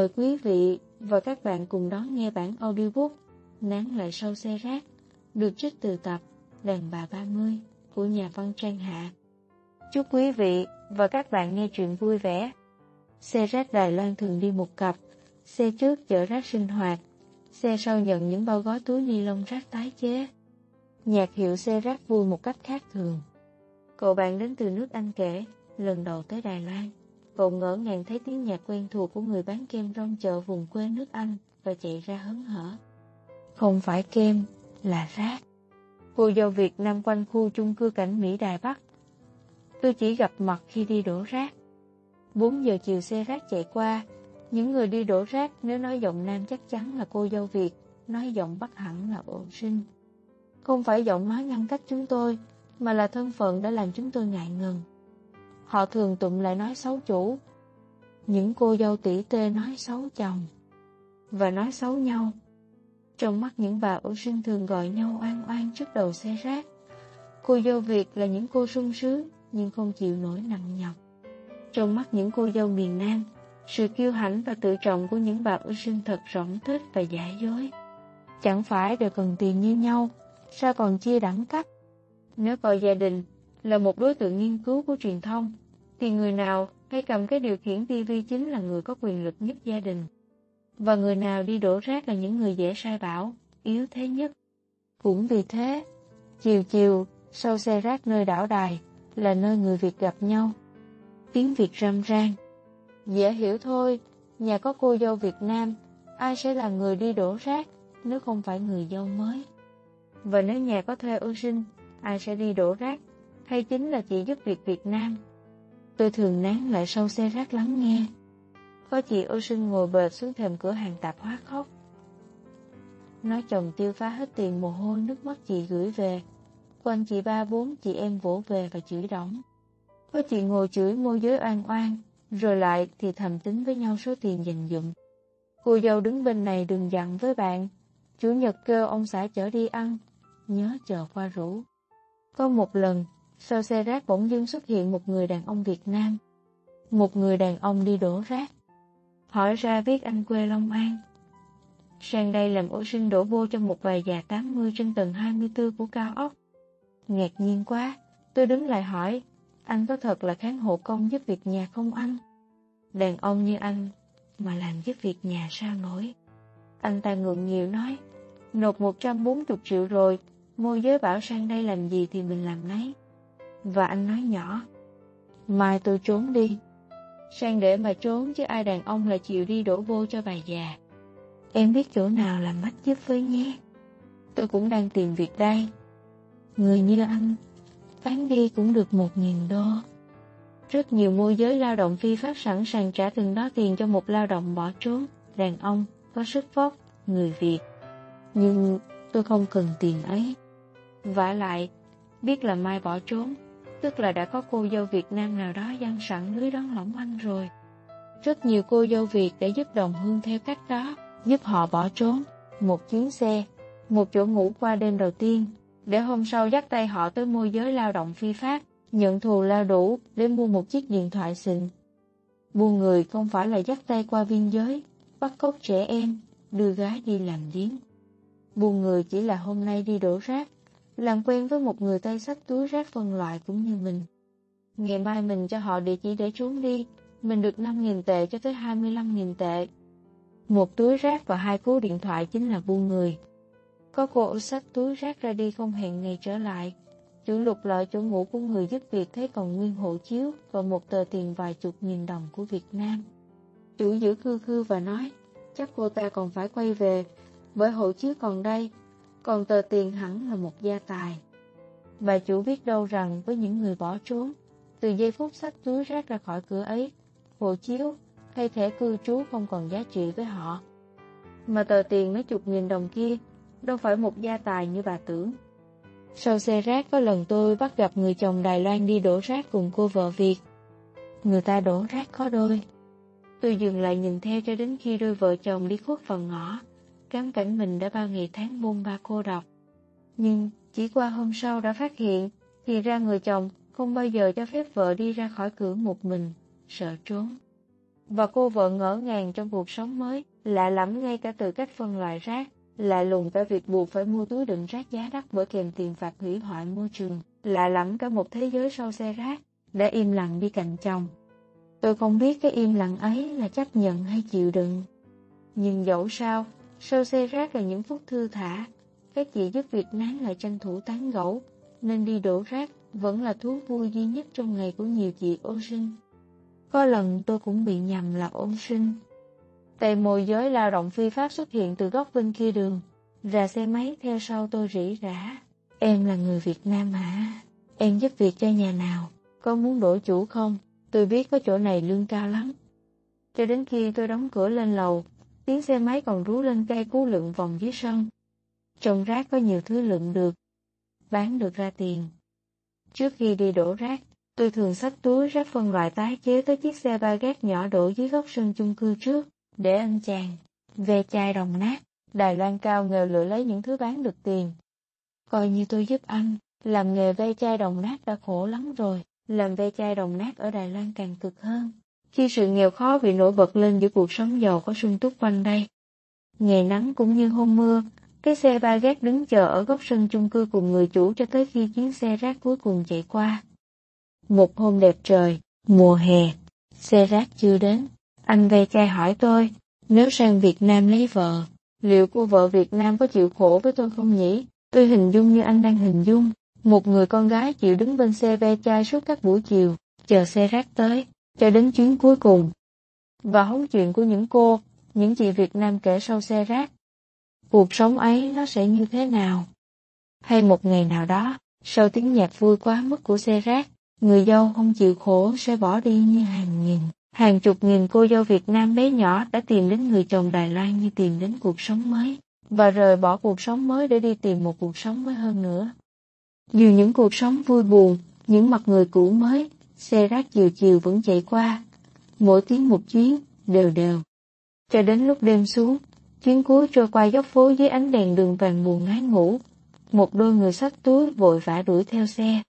Mời quý vị và các bạn cùng đón nghe bản audiobook Nán lại sau xe rác được trích từ tập Đàn bà 30 của nhà văn Trang Hạ. Chúc quý vị và các bạn nghe chuyện vui vẻ. Xe rác Đài Loan thường đi một cặp, xe trước chở rác sinh hoạt, xe sau nhận những bao gói túi ni lông rác tái chế. Nhạc hiệu xe rác vui một cách khác thường. Cậu bạn đến từ nước Anh kể, lần đầu tới Đài Loan, cậu ngỡ ngàng thấy tiếng nhạc quen thuộc của người bán kem trong chợ vùng quê nước Anh và chạy ra hớn hở. Không phải kem, là rác. Cô giao việc nằm quanh khu chung cư cảnh Mỹ Đài Bắc. Tôi chỉ gặp mặt khi đi đổ rác. 4 giờ chiều xe rác chạy qua, những người đi đổ rác nếu nói giọng nam chắc chắn là cô dâu Việt, nói giọng Bắc hẳn là ổ sinh. Không phải giọng nói ngăn cách chúng tôi, mà là thân phận đã làm chúng tôi ngại ngần. Họ thường tụm lại nói xấu chủ. Những cô dâu tỷ tê nói xấu chồng và nói xấu nhau. Trong mắt những bà ổ sinh thường gọi nhau oan oan trước đầu xe rác. Cô dâu Việt là những cô sung sướng nhưng không chịu nổi nặng nhọc. Trong mắt những cô dâu miền Nam, sự kiêu hãnh và tự trọng của những bà ổ sinh thật rỗng thích và giả dối. Chẳng phải đều cần tiền như nhau, sao còn chia đẳng cấp? Nếu coi gia đình là một đối tượng nghiên cứu của truyền thông, thì người nào hay cầm cái điều khiển TV chính là người có quyền lực nhất gia đình. Và người nào đi đổ rác là những người dễ sai bảo, yếu thế nhất. Cũng vì thế, chiều chiều, sau xe rác nơi đảo đài, là nơi người Việt gặp nhau. Tiếng Việt râm ran. Dễ hiểu thôi, nhà có cô dâu Việt Nam, ai sẽ là người đi đổ rác nếu không phải người dâu mới. Và nếu nhà có thuê ưu sinh, ai sẽ đi đổ rác, hay chính là chị giúp việc Việt Nam. Tôi thường nán lại sau xe rác lắng nghe. Có chị ô sinh ngồi bệt xuống thềm cửa hàng tạp hóa khóc. Nói chồng tiêu phá hết tiền mồ hôi nước mắt chị gửi về. Quanh chị ba bốn chị em vỗ về và chửi đóng. Có chị ngồi chửi môi giới oan oan, rồi lại thì thầm tính với nhau số tiền dành dụm. Cô dâu đứng bên này đừng dặn với bạn. Chủ nhật kêu ông xã chở đi ăn, nhớ chờ qua rủ. Có một lần, sau xe rác bỗng dưng xuất hiện một người đàn ông Việt Nam. Một người đàn ông đi đổ rác. Hỏi ra biết anh quê Long An. Sang đây làm ổ sinh đổ vô cho một vài già 80 trên tầng 24 của cao ốc. Ngạc nhiên quá, tôi đứng lại hỏi, anh có thật là kháng hộ công giúp việc nhà không anh? Đàn ông như anh mà làm giúp việc nhà sao nổi. Anh ta ngượng nhiều nói, nộp 140 triệu rồi, môi giới bảo sang đây làm gì thì mình làm nấy. Và anh nói nhỏ, mai tôi trốn đi. Sang để mà trốn chứ ai đàn ông là chịu đi đổ vô cho bà già. Em biết chỗ nào làm mắt giúp với nhé. Tôi cũng đang tìm việc đây. Người như anh, bán đi cũng được một nghìn đô. Rất nhiều môi giới lao động phi pháp sẵn sàng trả từng đó tiền cho một lao động bỏ trốn, đàn ông, có sức vóc, người Việt. Nhưng tôi không cần tiền ấy. vả lại, biết là Mai bỏ trốn, tức là đã có cô dâu Việt Nam nào đó dăng sẵn lưới đón lỏng anh rồi. Rất nhiều cô dâu Việt đã giúp đồng hương theo cách đó, giúp họ bỏ trốn, một chuyến xe, một chỗ ngủ qua đêm đầu tiên, để hôm sau dắt tay họ tới môi giới lao động phi pháp, nhận thù lao đủ để mua một chiếc điện thoại xịn. Buôn người không phải là dắt tay qua biên giới, bắt cóc trẻ em, đưa gái đi làm điếm. Buôn người chỉ là hôm nay đi đổ rác, làm quen với một người tay sách túi rác phân loại cũng như mình. Ngày mai mình cho họ địa chỉ để trốn đi, mình được 5.000 tệ cho tới 25.000 tệ. Một túi rác và hai cú điện thoại chính là buôn người. Có cô sách túi rác ra đi không hẹn ngày trở lại. Chủ lục lợi chỗ ngủ của người giúp việc thấy còn nguyên hộ chiếu và một tờ tiền vài chục nghìn đồng của Việt Nam. Chủ giữ khư khư và nói, chắc cô ta còn phải quay về, bởi hộ chiếu còn đây, còn tờ tiền hẳn là một gia tài. Bà chủ biết đâu rằng với những người bỏ trốn, từ giây phút sách túi rác ra khỏi cửa ấy, hộ chiếu hay thẻ cư trú không còn giá trị với họ. Mà tờ tiền mấy chục nghìn đồng kia đâu phải một gia tài như bà tưởng. Sau xe rác có lần tôi bắt gặp người chồng Đài Loan đi đổ rác cùng cô vợ Việt. Người ta đổ rác có đôi. Tôi dừng lại nhìn theo cho đến khi đôi vợ chồng đi khuất vào ngõ cám cảnh mình đã bao ngày tháng buông ba cô độc. Nhưng chỉ qua hôm sau đã phát hiện, thì ra người chồng không bao giờ cho phép vợ đi ra khỏi cửa một mình, sợ trốn. Và cô vợ ngỡ ngàng trong cuộc sống mới, lạ lắm ngay cả từ cách phân loại rác, lạ lùng cả việc buộc phải mua túi đựng rác giá đắt bởi kèm tiền phạt hủy hoại môi trường, lạ lắm cả một thế giới sau xe rác, đã im lặng đi cạnh chồng. Tôi không biết cái im lặng ấy là chấp nhận hay chịu đựng. Nhưng dẫu sao, sau xe rác là những phút thư thả, các chị giúp Việt Nam lại tranh thủ tán gẫu, nên đi đổ rác vẫn là thú vui duy nhất trong ngày của nhiều chị ôn sinh. Có lần tôi cũng bị nhầm là ôn sinh. Tại môi giới lao động phi pháp xuất hiện từ góc bên kia đường, ra xe máy theo sau tôi rỉ rả. Em là người Việt Nam hả? Em giúp việc cho nhà nào? Có muốn đổi chủ không? Tôi biết có chỗ này lương cao lắm. Cho đến khi tôi đóng cửa lên lầu, tiếng xe máy còn rú lên cây cú lượn vòng dưới sân. trồng rác có nhiều thứ lượn được, bán được ra tiền. Trước khi đi đổ rác, tôi thường xách túi rác phân loại tái chế tới chiếc xe ba gác nhỏ đổ dưới góc sân chung cư trước, để anh chàng, về chai đồng nát, Đài Loan cao nghèo lựa lấy những thứ bán được tiền. Coi như tôi giúp anh, làm nghề ve chai đồng nát đã khổ lắm rồi, làm ve chai đồng nát ở Đài Loan càng cực hơn. Khi sự nghèo khó bị nổi bật lên giữa cuộc sống giàu có sung túc quanh đây. Ngày nắng cũng như hôm mưa, cái xe ba gác đứng chờ ở góc sân chung cư cùng người chủ cho tới khi chuyến xe rác cuối cùng chạy qua. Một hôm đẹp trời, mùa hè, xe rác chưa đến. Anh ve chai hỏi tôi, nếu sang Việt Nam lấy vợ, liệu cô vợ Việt Nam có chịu khổ với tôi không nhỉ? Tôi hình dung như anh đang hình dung, một người con gái chịu đứng bên xe ve chai suốt các buổi chiều, chờ xe rác tới, cho đến chuyến cuối cùng. Và hóng chuyện của những cô, những chị Việt Nam kể sau xe rác. Cuộc sống ấy nó sẽ như thế nào? Hay một ngày nào đó, sau tiếng nhạc vui quá mức của xe rác, người dâu không chịu khổ sẽ bỏ đi như hàng nghìn, hàng chục nghìn cô dâu Việt Nam bé nhỏ đã tìm đến người chồng Đài Loan như tìm đến cuộc sống mới, và rời bỏ cuộc sống mới để đi tìm một cuộc sống mới hơn nữa. Dù những cuộc sống vui buồn, những mặt người cũ mới, xe rác chiều chiều vẫn chạy qua, mỗi tiếng một chuyến, đều đều. Cho đến lúc đêm xuống, chuyến cuối trôi qua dốc phố dưới ánh đèn đường vàng buồn ngái ngủ, một đôi người sách túi vội vã đuổi theo xe,